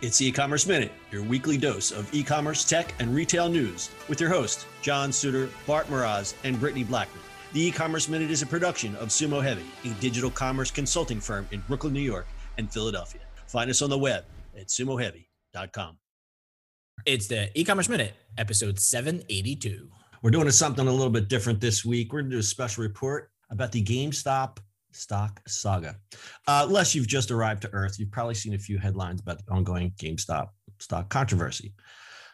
It's e-commerce minute, your weekly dose of e-commerce, tech, and retail news with your host John Suder, Bart Mroz, and Brittany Blackman. The e-commerce minute is a production of Sumo Heavy, a digital commerce consulting firm in Brooklyn, New York, and Philadelphia. Find us on the web at sumoheavy.com. It's the e-commerce minute, episode 782. We're doing something a little bit different this week. We're going to do a special report about the GameStop stock saga. Uh, unless you've just arrived to Earth, you've probably seen a few headlines about the ongoing GameStop stock controversy.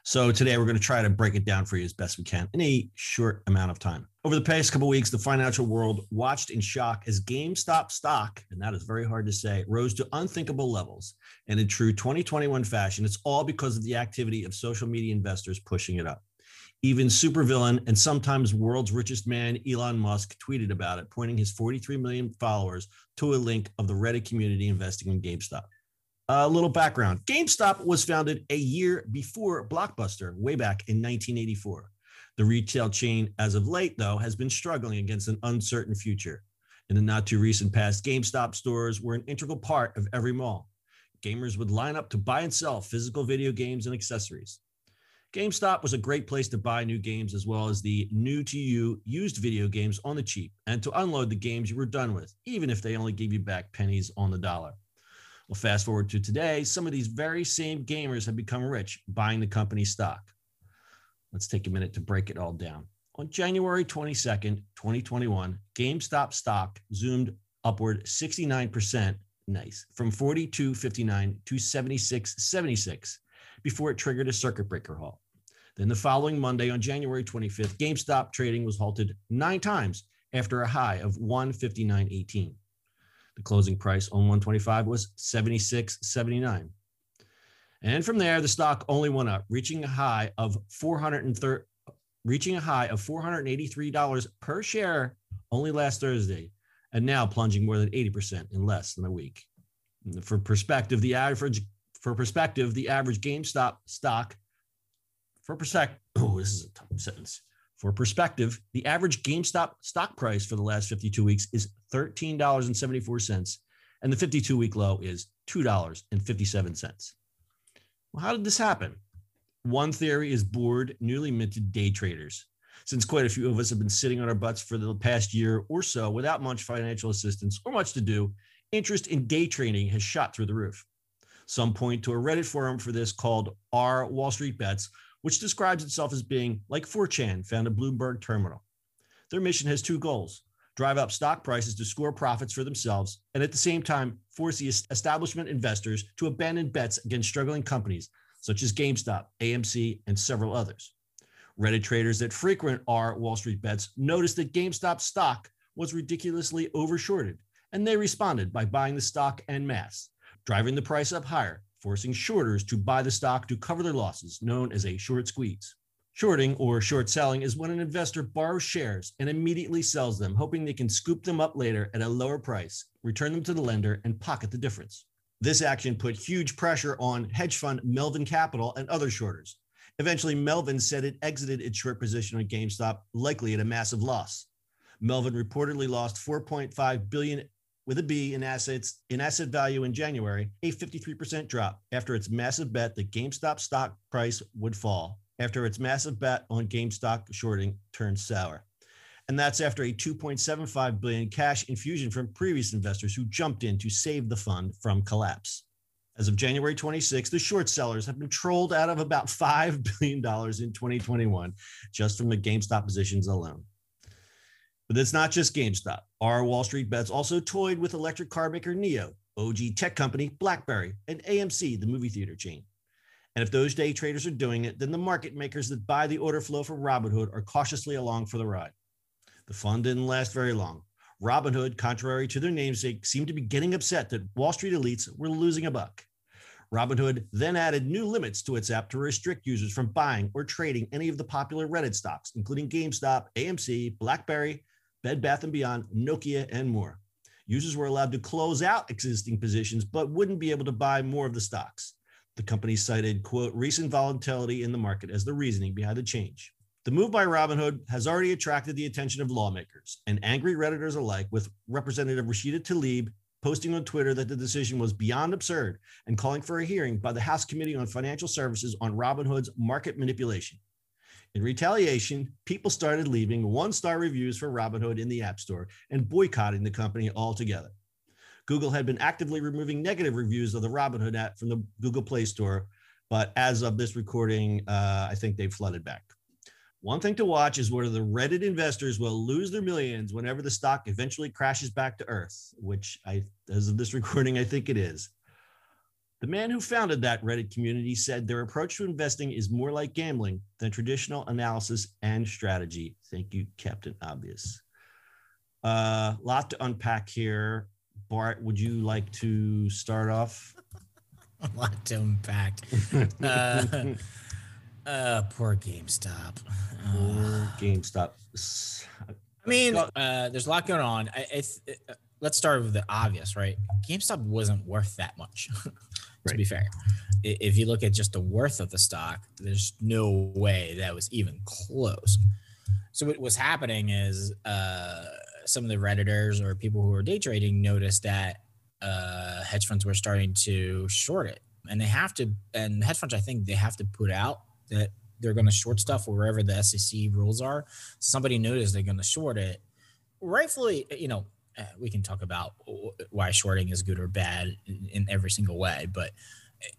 So today we're going to try to break it down for you as best we can in a short amount of time. Over the past couple weeks, the financial world watched in shock as GameStop stock, and that is very hard to say, rose to unthinkable levels. And in true 2021 fashion, it's all because of the activity of social media investors pushing it up. Even supervillain and sometimes world's richest man, Elon Musk, tweeted about it, pointing his 43 million followers to a link of the Reddit community investing in GameStop. A little background GameStop was founded a year before Blockbuster, way back in 1984. The retail chain, as of late, though, has been struggling against an uncertain future. In the not too recent past, GameStop stores were an integral part of every mall. Gamers would line up to buy and sell physical video games and accessories. GameStop was a great place to buy new games as well as the new to you used video games on the cheap and to unload the games you were done with, even if they only gave you back pennies on the dollar. Well, fast forward to today, some of these very same gamers have become rich buying the company's stock. Let's take a minute to break it all down. On January 22nd, 2021, GameStop stock zoomed upward 69%, nice, from 42.59 to 76.76 before it triggered a circuit breaker halt. Then the following Monday, on January 25th, GameStop trading was halted nine times after a high of 159.18. The closing price on 125 was 76.79. And from there, the stock only went up, reaching a high of 430, reaching a high of $483 per share only last Thursday, and now plunging more than 80% in less than a week. For perspective, the average for perspective, the average GameStop stock for perspective, oh, this is a tough sentence. For perspective, the average GameStop stock price for the last 52 weeks is $13.74, and the 52 week low is $2.57. Well, how did this happen? One theory is bored, newly minted day traders. Since quite a few of us have been sitting on our butts for the past year or so without much financial assistance or much to do, interest in day trading has shot through the roof. Some point to a Reddit forum for this called R Wall Street Bets, which describes itself as being like 4chan found at Bloomberg Terminal. Their mission has two goals drive up stock prices to score profits for themselves, and at the same time, force the establishment investors to abandon bets against struggling companies such as GameStop, AMC, and several others. Reddit traders that frequent our Wall Street bets noticed that GameStop stock was ridiculously overshorted, and they responded by buying the stock en masse, driving the price up higher forcing shorters to buy the stock to cover their losses, known as a short squeeze. Shorting or short selling is when an investor borrows shares and immediately sells them, hoping they can scoop them up later at a lower price, return them to the lender, and pocket the difference. This action put huge pressure on hedge fund Melvin Capital and other shorters. Eventually, Melvin said it exited its short position on GameStop, likely at a massive loss. Melvin reportedly lost 4.5 billion with a B in assets in asset value in January, a 53% drop after its massive bet that GameStop stock price would fall after its massive bet on GameStop shorting turned sour. And that's after a 2.75 billion cash infusion from previous investors who jumped in to save the fund from collapse. As of January 26, the short sellers have been trolled out of about $5 billion in 2021 just from the GameStop positions alone. But it's not just GameStop. Our Wall Street bets also toyed with electric car maker NIO, OG tech company BlackBerry, and AMC, the movie theater chain. And if those day traders are doing it, then the market makers that buy the order flow from Robinhood are cautiously along for the ride. The fun didn't last very long. Robinhood, contrary to their namesake, seemed to be getting upset that Wall Street elites were losing a buck. Robinhood then added new limits to its app to restrict users from buying or trading any of the popular Reddit stocks, including GameStop, AMC, BlackBerry, Bed Bath & Beyond, Nokia, and more. Users were allowed to close out existing positions, but wouldn't be able to buy more of the stocks. The company cited, quote, recent volatility in the market as the reasoning behind the change. The move by Robinhood has already attracted the attention of lawmakers and angry Redditors alike, with Representative Rashida Tlaib posting on Twitter that the decision was beyond absurd and calling for a hearing by the House Committee on Financial Services on Robinhood's market manipulation. In retaliation, people started leaving one star reviews for Robinhood in the App Store and boycotting the company altogether. Google had been actively removing negative reviews of the Robinhood app from the Google Play Store, but as of this recording, uh, I think they've flooded back. One thing to watch is whether the Reddit investors will lose their millions whenever the stock eventually crashes back to earth, which I, as of this recording, I think it is. The man who founded that Reddit community said their approach to investing is more like gambling than traditional analysis and strategy. Thank you, Captain Obvious. A uh, lot to unpack here. Bart, would you like to start off? A lot to unpack. uh, uh, poor GameStop. Poor GameStop. I mean, uh, there's a lot going on. I, it, uh, let's start with the obvious, right? GameStop wasn't worth that much. to be fair, if you look at just the worth of the stock, there's no way that was even close. So what was happening is uh, some of the redditors or people who were day trading noticed that uh, hedge funds were starting to short it, and they have to. And hedge funds, I think, they have to put out that they're going to short stuff wherever the SEC rules are. Somebody noticed they're going to short it. Rightfully, you know, eh, we can talk about why shorting is good or bad in every single way, but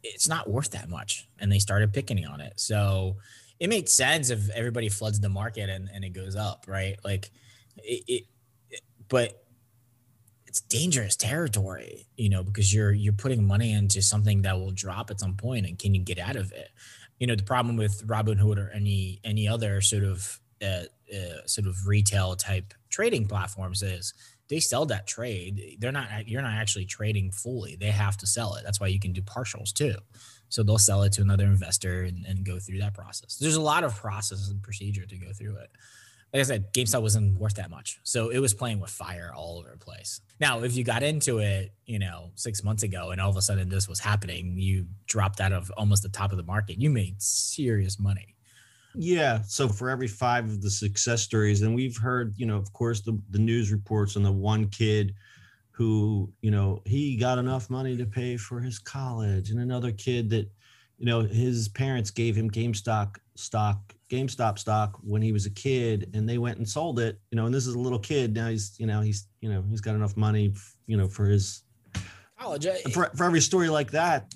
it's not worth that much. And they started picking on it. So it makes sense if everybody floods the market and, and it goes up, right? Like it, it, it but it's dangerous territory, you know, because you're you're putting money into something that will drop at some point, and can you get out of it? you know the problem with Robinhood or any any other sort of uh, uh, sort of retail type trading platforms is they sell that trade. They're not you're not actually trading fully. They have to sell it. That's why you can do partials too. So they'll sell it to another investor and, and go through that process. There's a lot of process and procedure to go through it like I said, GameStop wasn't worth that much. So it was playing with fire all over the place. Now, if you got into it, you know, six months ago and all of a sudden this was happening, you dropped out of almost the top of the market, you made serious money. Yeah. So for every five of the success stories, and we've heard, you know, of course, the, the news reports on the one kid who, you know, he got enough money to pay for his college, and another kid that, you know, his parents gave him GameStop stock GameStop stock when he was a kid and they went and sold it, you know, and this is a little kid. Now he's, you know, he's, you know, he's got enough money, you know, for his college. Eh, for, for every story like that.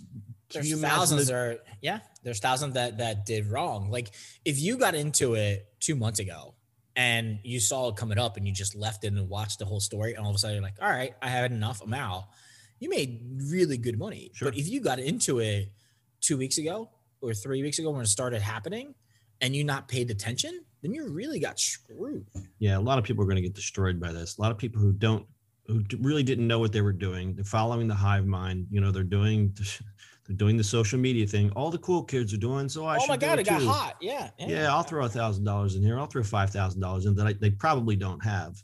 There's thousands that, are, yeah, there's thousands that, that did wrong. Like if you got into it two months ago and you saw it coming up and you just left it and watched the whole story and all of a sudden you're like, all right, I had enough. I'm out. You made really good money. Sure. But if you got into it two weeks ago or three weeks ago when it started happening, and you not paid attention, then you really got screwed. Yeah, a lot of people are going to get destroyed by this. A lot of people who don't, who really didn't know what they were doing. They're following the hive mind. You know, they're doing, they're doing the social media thing. All the cool kids are doing. So I. Oh my god, it, it got hot. Yeah, yeah. Yeah, I'll throw a thousand dollars in here. I'll throw five thousand dollars in that I, they probably don't have.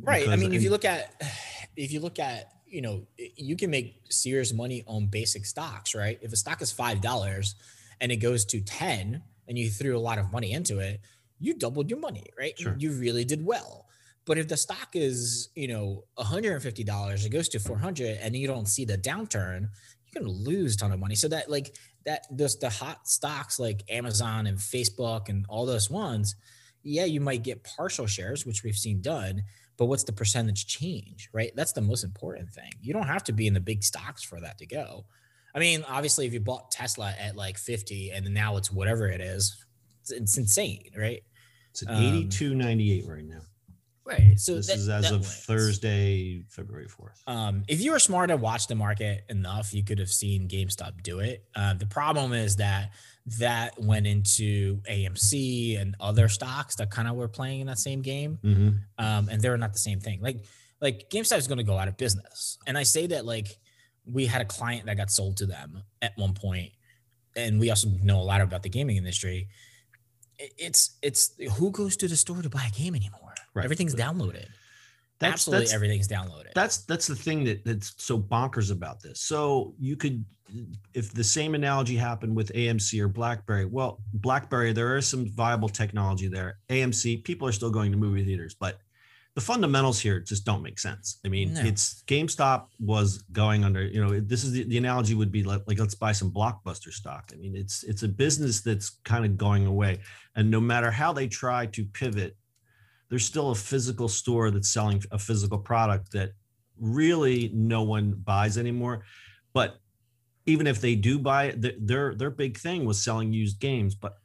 Right. I mean, if you look at, if you look at, you know, you can make serious money on basic stocks, right? If a stock is five dollars and it goes to ten and you threw a lot of money into it, you doubled your money, right? Sure. You really did well. But if the stock is, you know, $150, it goes to 400 and you don't see the downturn, you're to lose a ton of money. So that like that those the hot stocks like Amazon and Facebook and all those ones, yeah, you might get partial shares, which we've seen done, but what's the percentage change, right? That's the most important thing. You don't have to be in the big stocks for that to go. I mean, obviously, if you bought Tesla at like 50 and now it's whatever it is, it's, it's insane, right? It's at 82.98 um, right now. Right. So this that, is as of wins. Thursday, February 4th. Um, if you were smart and watched the market enough, you could have seen GameStop do it. Uh, the problem is that that went into AMC and other stocks that kind of were playing in that same game. Mm-hmm. Um, and they're not the same thing. Like, like GameStop is going to go out of business. And I say that like we had a client that got sold to them at one point, and we also know a lot about the gaming industry. It's it's who goes to the store to buy a game anymore? Right. Everything's downloaded. That's, Absolutely, that's, everything's downloaded. That's that's the thing that that's so bonkers about this. So you could, if the same analogy happened with AMC or BlackBerry, well, BlackBerry there is some viable technology there. AMC, people are still going to movie theaters, but the fundamentals here just don't make sense. I mean, no. it's GameStop was going under, you know, this is the, the analogy would be like, like, let's buy some blockbuster stock. I mean, it's it's a business that's kind of going away. And no matter how they try to pivot, there's still a physical store that's selling a physical product that really no one buys anymore. But even if they do buy it, their their big thing was selling used games. But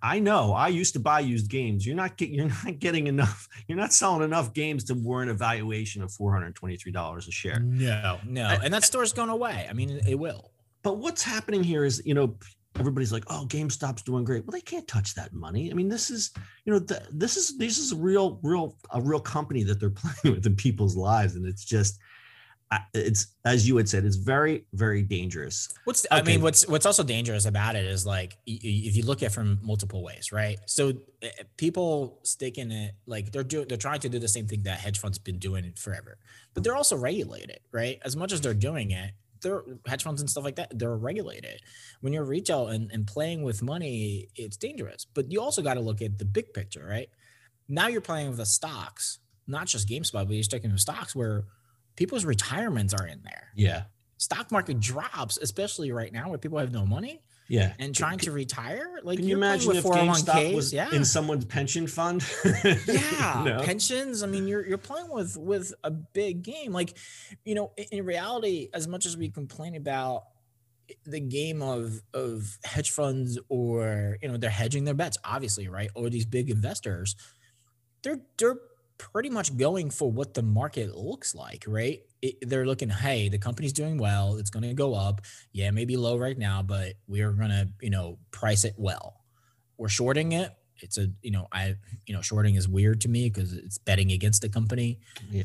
I know I used to buy used games. You're not get, you're not getting enough. You're not selling enough games to warrant a valuation of four hundred twenty three dollars a share. No, no, and that store's going away. I mean, it will. But what's happening here is, you know, everybody's like, "Oh, GameStop's doing great." Well, they can't touch that money. I mean, this is, you know, the, this is this is a real, real, a real company that they're playing with in people's lives, and it's just it's as you had said it's very very dangerous what's okay. i mean what's what's also dangerous about it is like if you look at from multiple ways right so eh, eh, people sticking it like they're doing they're trying to do the same thing that hedge funds been doing forever but they're also regulated right as much as they're doing it they're hedge funds and stuff like that they're regulated when you're retail and, and playing with money it's dangerous but you also got to look at the big picture right now you're playing with the stocks not just gamestop but you're sticking with stocks where people's retirements are in there. Yeah. Stock market drops, especially right now where people have no money. Yeah. And trying to retire. Like can you imagine if GameStop oh was yeah. in someone's pension fund? yeah. no? Pensions. I mean, you're you're playing with with a big game. Like, you know, in, in reality, as much as we complain about the game of of hedge funds or you know they're hedging their bets obviously right or these big investors they're they're pretty much going for what the market looks like, right? It, they're looking, hey, the company's doing well. It's going to go up. Yeah, maybe low right now, but we are going to, you know, price it well. We're shorting it. It's a, you know, I, you know, shorting is weird to me because it's betting against the company. Yeah.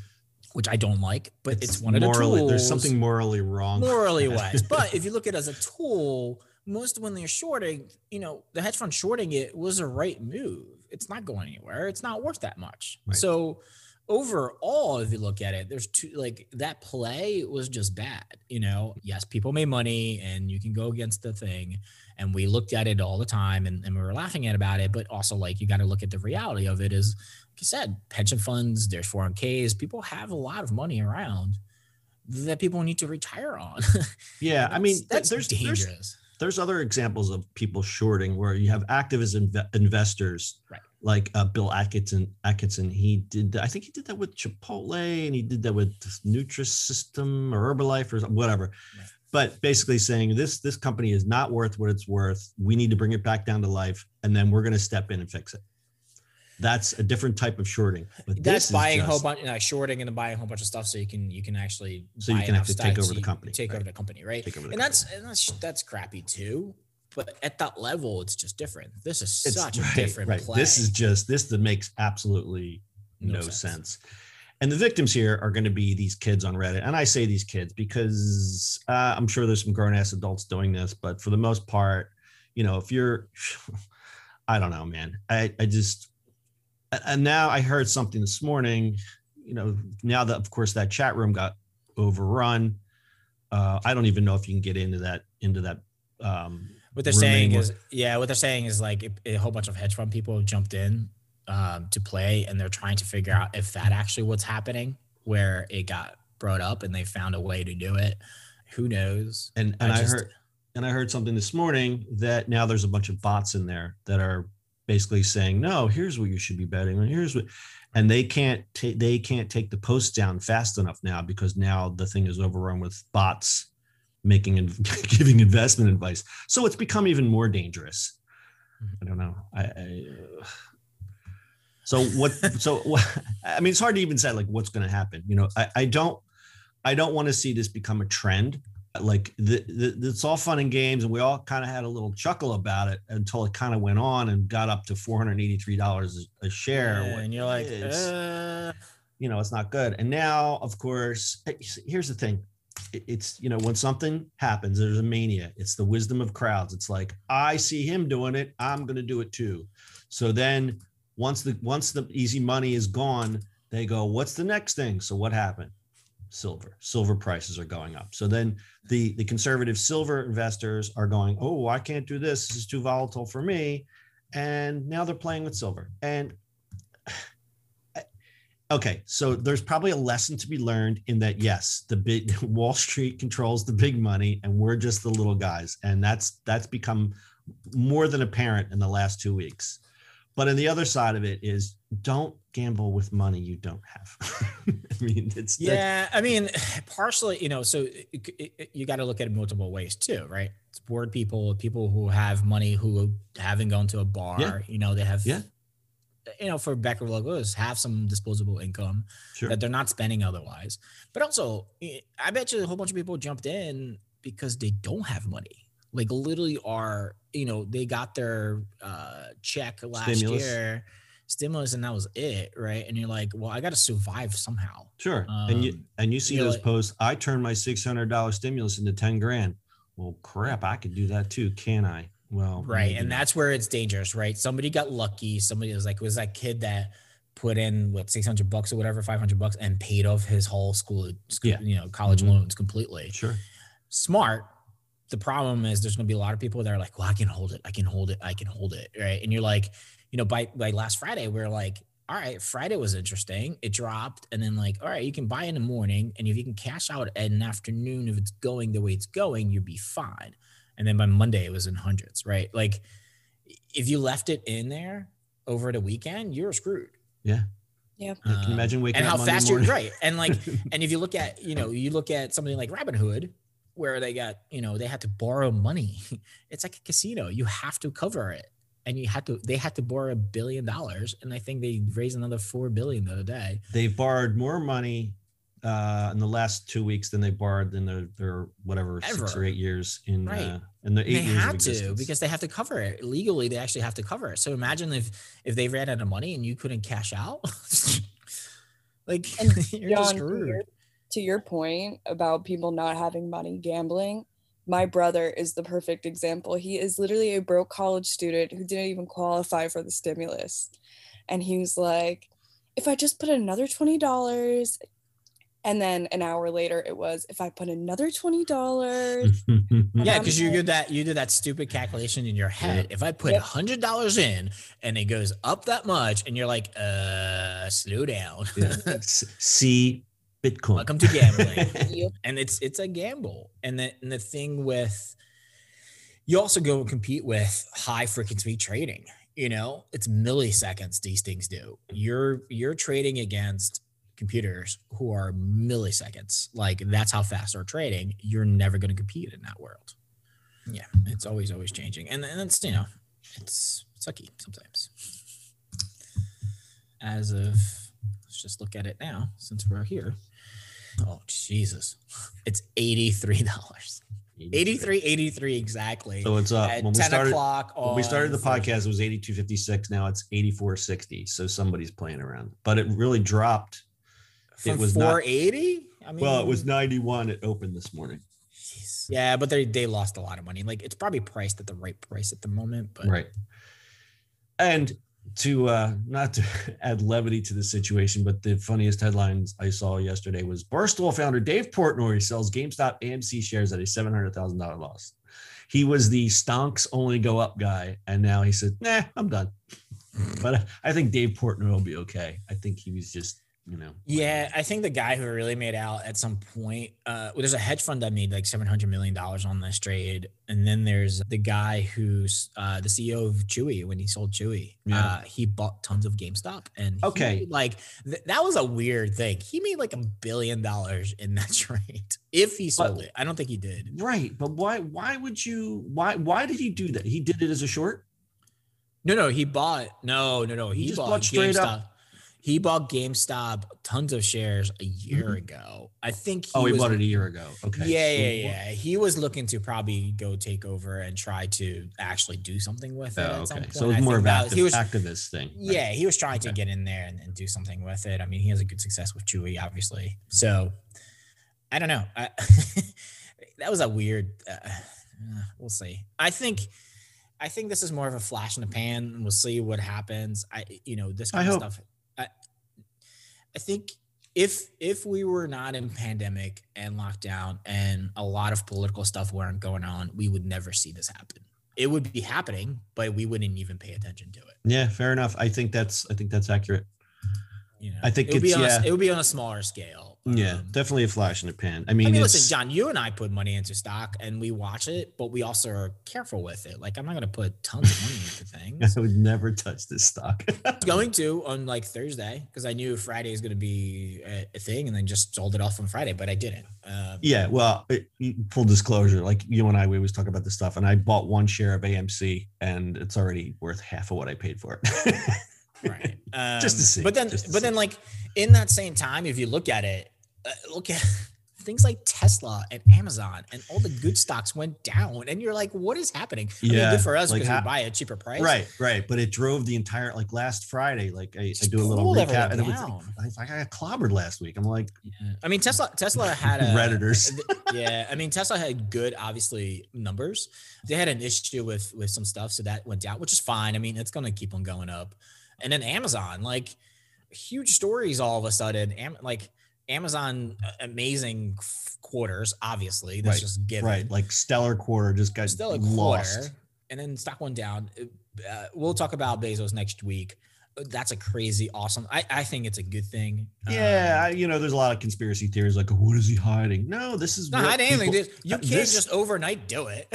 Which I don't like, but it's, it's one morally, of the tools. There's something morally wrong. Morally wise. But if you look at it as a tool, most when they're shorting, you know, the hedge fund shorting it was a right move. It's not going anywhere. It's not worth that much. Right. So overall, if you look at it, there's two like that play was just bad. You know, yes, people made money and you can go against the thing. And we looked at it all the time and, and we were laughing at about it, but also like you got to look at the reality of it is like you said, pension funds, there's 401ks, people have a lot of money around that people need to retire on. Yeah. I mean, that's there's dangerous. There's, there's other examples of people shorting where you have active as inv- investors, right. like uh, Bill Atkinson. Atkinson, he did. I think he did that with Chipotle, and he did that with Nutrisystem or Herbalife or whatever. Right. But basically saying this this company is not worth what it's worth. We need to bring it back down to life, and then we're going to step in and fix it that's a different type of shorting. But that's buying just, a whole bunch, like shorting and then buying a whole bunch of stuff so you can you can actually so you can actually take over the company, take right? over the company, right? Take over the and company. that's and that's that's crappy too. But at that level, it's just different. This is it's, such right, a different right. play. This is just this that makes absolutely no, no sense. sense. And the victims here are going to be these kids on Reddit. And I say these kids because uh, I'm sure there's some grown ass adults doing this, but for the most part, you know, if you're, I don't know, man, I, I just, and now I heard something this morning. You know, now that of course that chat room got overrun. Uh, I don't even know if you can get into that into that. Um, what they're saying anymore. is, yeah, what they're saying is like a, a whole bunch of hedge fund people jumped in um, to play, and they're trying to figure out if that actually what's happening, where it got brought up, and they found a way to do it. Who knows? And and I, just, I heard and I heard something this morning that now there's a bunch of bots in there that are basically saying, no, here's what you should be betting on. Here's what, and they can't take they can't take the posts down fast enough now because now the thing is overrun with bots making and giving investment advice. So it's become even more dangerous. Mm-hmm. I don't know. I, I uh, so what? so I mean, it's hard to even say like what's going to happen. You know, I, I don't I don't want to see this become a trend like the, the, it's all fun and games and we all kind of had a little chuckle about it until it kind of went on and got up to $483 a share yeah, and you're like uh... you know it's not good. And now of course here's the thing. It's you know when something happens there's a mania. It's the wisdom of crowds. It's like i see him doing it. I'm going to do it too. So then once the once the easy money is gone they go what's the next thing? So what happened silver. Silver prices are going up. So then the the conservative silver investors are going, "Oh, I can't do this. This is too volatile for me." And now they're playing with silver. And Okay, so there's probably a lesson to be learned in that. Yes, the big Wall Street controls the big money, and we're just the little guys, and that's that's become more than apparent in the last two weeks. But on the other side of it is don't gamble with money you don't have. I mean, it's yeah. I mean, partially, you know, so it, it, you got to look at it multiple ways too, right? It's bored people, people who have money who haven't gone to a bar. Yeah. You know, they have, yeah. you know, for Becker logos, have some disposable income sure. that they're not spending otherwise. But also, I bet you a whole bunch of people jumped in because they don't have money like literally are you know they got their uh check last stimulus. year stimulus and that was it right and you're like well i gotta survive somehow sure um, and you and you see those like, posts i turned my $600 stimulus into 10 grand well crap i could do that too can i well right and not. that's where it's dangerous right somebody got lucky somebody was like was that kid that put in what 600 bucks or whatever 500 bucks and paid off his whole school, school yeah. you know college mm-hmm. loans completely sure smart the problem is there's going to be a lot of people that are like, well, I can hold it. I can hold it. I can hold it. Right. And you're like, you know, by, by last Friday, we are like, all right, Friday was interesting. It dropped. And then like, all right, you can buy in the morning. And if you can cash out at an afternoon, if it's going the way it's going, you'll be fine. And then by Monday, it was in hundreds, right? Like if you left it in there over the weekend, you're screwed. Yeah. Yeah. Um, can you imagine waking up. and how Monday fast morning? you're right. And like, and if you look at, you know, you look at something like Robinhood, where they got, you know, they had to borrow money. It's like a casino. You have to cover it. And you had to they had to borrow a billion dollars. And I think they raised another four billion the other day. They borrowed more money uh, in the last two weeks than they borrowed in their, their whatever Ever. six or eight years in right. uh, in the eight they years had to because they have to cover it legally. They actually have to cover it. So imagine if if they ran out of money and you couldn't cash out, like and you're John, screwed to your point about people not having money gambling, my brother is the perfect example. He is literally a broke college student who didn't even qualify for the stimulus. And he was like, if I just put another $20, and then an hour later it was if I put another $20. yeah, because you did that, you did that stupid calculation in your head. If I put a hundred dollars in and it goes up that much, and you're like, uh, slow down. See Bitcoin. Welcome to gambling. and it's it's a gamble. And the and the thing with you also go and compete with high frequency trading. You know, it's milliseconds these things do. You're you're trading against computers who are milliseconds. Like that's how fast they're trading. You're never going to compete in that world. Yeah, it's always always changing, and and it's you know, it's sucky sometimes. As of let's just look at it now since we're here. Oh Jesus, it's eighty three dollars. 83 83 exactly. So it's uh when we started when we started the podcast it was 8256 now it's 8460 so somebody's playing around. But it really dropped. From it was 480 I mean, well it was 91 it opened this morning. Yeah but they they lost a lot of money. Like it's probably priced at the right price at the moment but right. And to uh not to add levity to the situation, but the funniest headlines I saw yesterday was Barstool founder Dave Portnoy sells GameStop AMC shares at a seven hundred thousand dollar loss. He was the stonks only go up guy, and now he said, "Nah, I'm done." but I think Dave Portnoy will be okay. I think he was just you know. Yeah, I think the guy who really made out at some point. Uh, well, there's a hedge fund that made like seven hundred million dollars on this trade, and then there's the guy who's uh, the CEO of Chewy when he sold Chewy. Yeah. Uh, he bought tons of GameStop, and okay, like th- that was a weird thing. He made like a billion dollars in that trade if he sold but, it. I don't think he did. Right, but why? Why would you? Why? Why did he do that? He did it as a short. No, no, he bought. No, no, no. He, he just bought, bought straight GameStop. He bought GameStop tons of shares a year mm-hmm. ago. I think. He oh, he was, bought it a year ago. Okay. Yeah, yeah, yeah. He was looking to probably go take over and try to actually do something with it. Oh, okay. So it was more of was, activist thing. Right? Yeah, he was trying okay. to get in there and, and, do something with it. I mean, he has a good success with Chewy, obviously. So I don't know. I, that was a weird. Uh, we'll see. I think. I think this is more of a flash in the pan. We'll see what happens. I, you know, this kind I of hope. stuff I think if if we were not in pandemic and lockdown and a lot of political stuff weren't going on, we would never see this happen. It would be happening, but we wouldn't even pay attention to it. Yeah, fair enough. I think that's I think that's accurate. you know, I think it would, be on yeah. a, it would be on a smaller scale. Yeah, Um, definitely a flash in the pan. I mean, I mean, listen, John, you and I put money into stock and we watch it, but we also are careful with it. Like, I'm not going to put tons of money into things. I would never touch this stock. I was going to on like Thursday because I knew Friday is going to be a, a thing and then just sold it off on Friday, but I didn't. Um, yeah, well, it, full disclosure, like you and I, we always talk about this stuff, and I bought one share of AMC, and it's already worth half of what I paid for it. right. Um, Just to see, But then, but then, like in that same time, if you look at it, uh, look at things like Tesla and Amazon and all the good stocks went down, and you're like, what is happening? I mean, Yeah, good for us because we buy at cheaper price. Right, right. But it drove the entire like last Friday. Like I, I do a little recap, and it was like, I, I got clobbered last week. I'm like Yeah. I mean, Tesla. Tesla had a redditors. yeah, I mean Tesla had good, obviously numbers. They had an issue with with some stuff, so that went down, which is fine. I mean, it's going to keep on going up. And then Amazon, like huge stories all of a sudden. Am, like Amazon, uh, amazing quarters. Obviously, that's Right, just given. Right, like stellar quarter just got Still a lost. quarter, and then stock went down. Uh, we'll talk about Bezos next week. That's a crazy, awesome. I, I think it's a good thing. Yeah, Um, I, you know, there's a lot of conspiracy theories like, what is he hiding? No, this is not hiding anything. dude. You can't this- just overnight do it.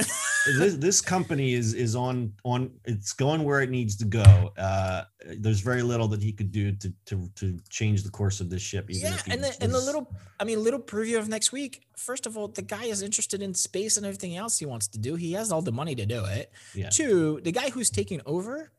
this, this company is is on on it's going where it needs to go. Uh, there's very little that he could do to to to change the course of this ship. Even yeah, and the, and the little, I mean, little preview of next week. First of all, the guy is interested in space and everything else he wants to do. He has all the money to do it. Yeah. Two, the guy who's taking over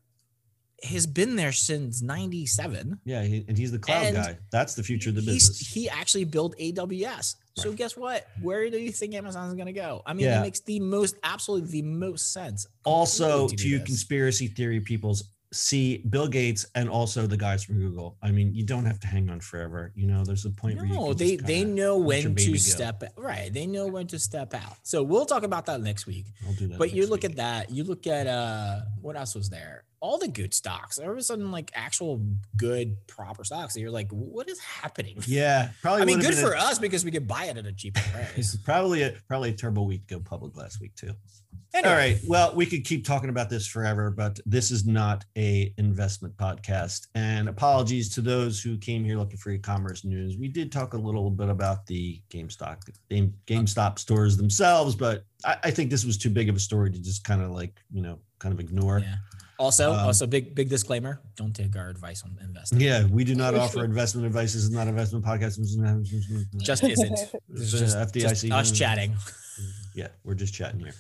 has been there since '97. yeah, he, and he's the cloud And guy. That's the future of the business. he actually built AWS. So Right. guess what? Where do you think Amazon is going to go? I mean, Yeah. it makes the most, absolutely the most sense. also, completely to you this. conspiracy theory peoples, see Bill Gates and also the guys from Google. I mean, you don't have to hang on forever. You know, there's a point where you No, can they they know when to go. step right. They know when to step out. So we'll talk about that next week. I'll do that. But you look week. at that. You look at uh what else was there? All the good stocks. There was some like actual good proper stocks. that you're like, what is happening? Yeah, probably. I mean, good for a- us because we could buy it at a cheaper price. Probably a probably a turbo week to go public last week too. Anyway, All right. Well, we could keep talking about this forever, but this is not a investment podcast. And apologies to those who came here looking for e-commerce news. We did talk a little bit about the GameStop Game, GameStop stores themselves, but I, I think this was too big of a story to just kind of like you know kind of ignore. Yeah. Also, Um, also big big disclaimer: don't take our advice on investing. Yeah, we do not offer investment advice. This is not investment podcast. Just isn't. This is just, just FDIC. us chatting. yeah, we're just chatting here.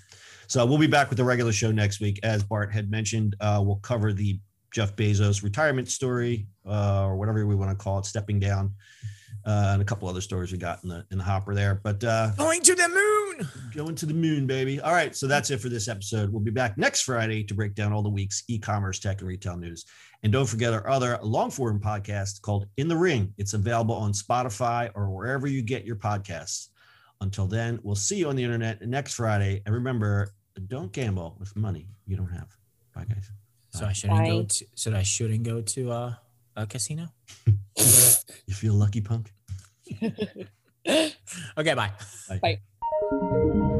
So we'll be back with the regular show next week. As Bart had mentioned, uh, we'll cover the Jeff Bezos retirement story, uh, or whatever we want to call it, stepping down, uh, and a couple other stories we got in the in the hopper there. But uh, Going to the moon. going to the moon, baby. All right, so that's it for this episode. We'll be back next Friday to break down all the week's e-commerce, tech, and retail news. And don't forget our other long form podcast called In the Ring. It's available on Spotify or wherever you get your podcasts. Until then, we'll see you on the internet next Friday. And remember, don't gamble with money you don't have. Bye, guys. So I shouldn't go to. So I shouldn't go to uh, a casino. You feel lucky, punk? Okay, bye. Bye. Bye.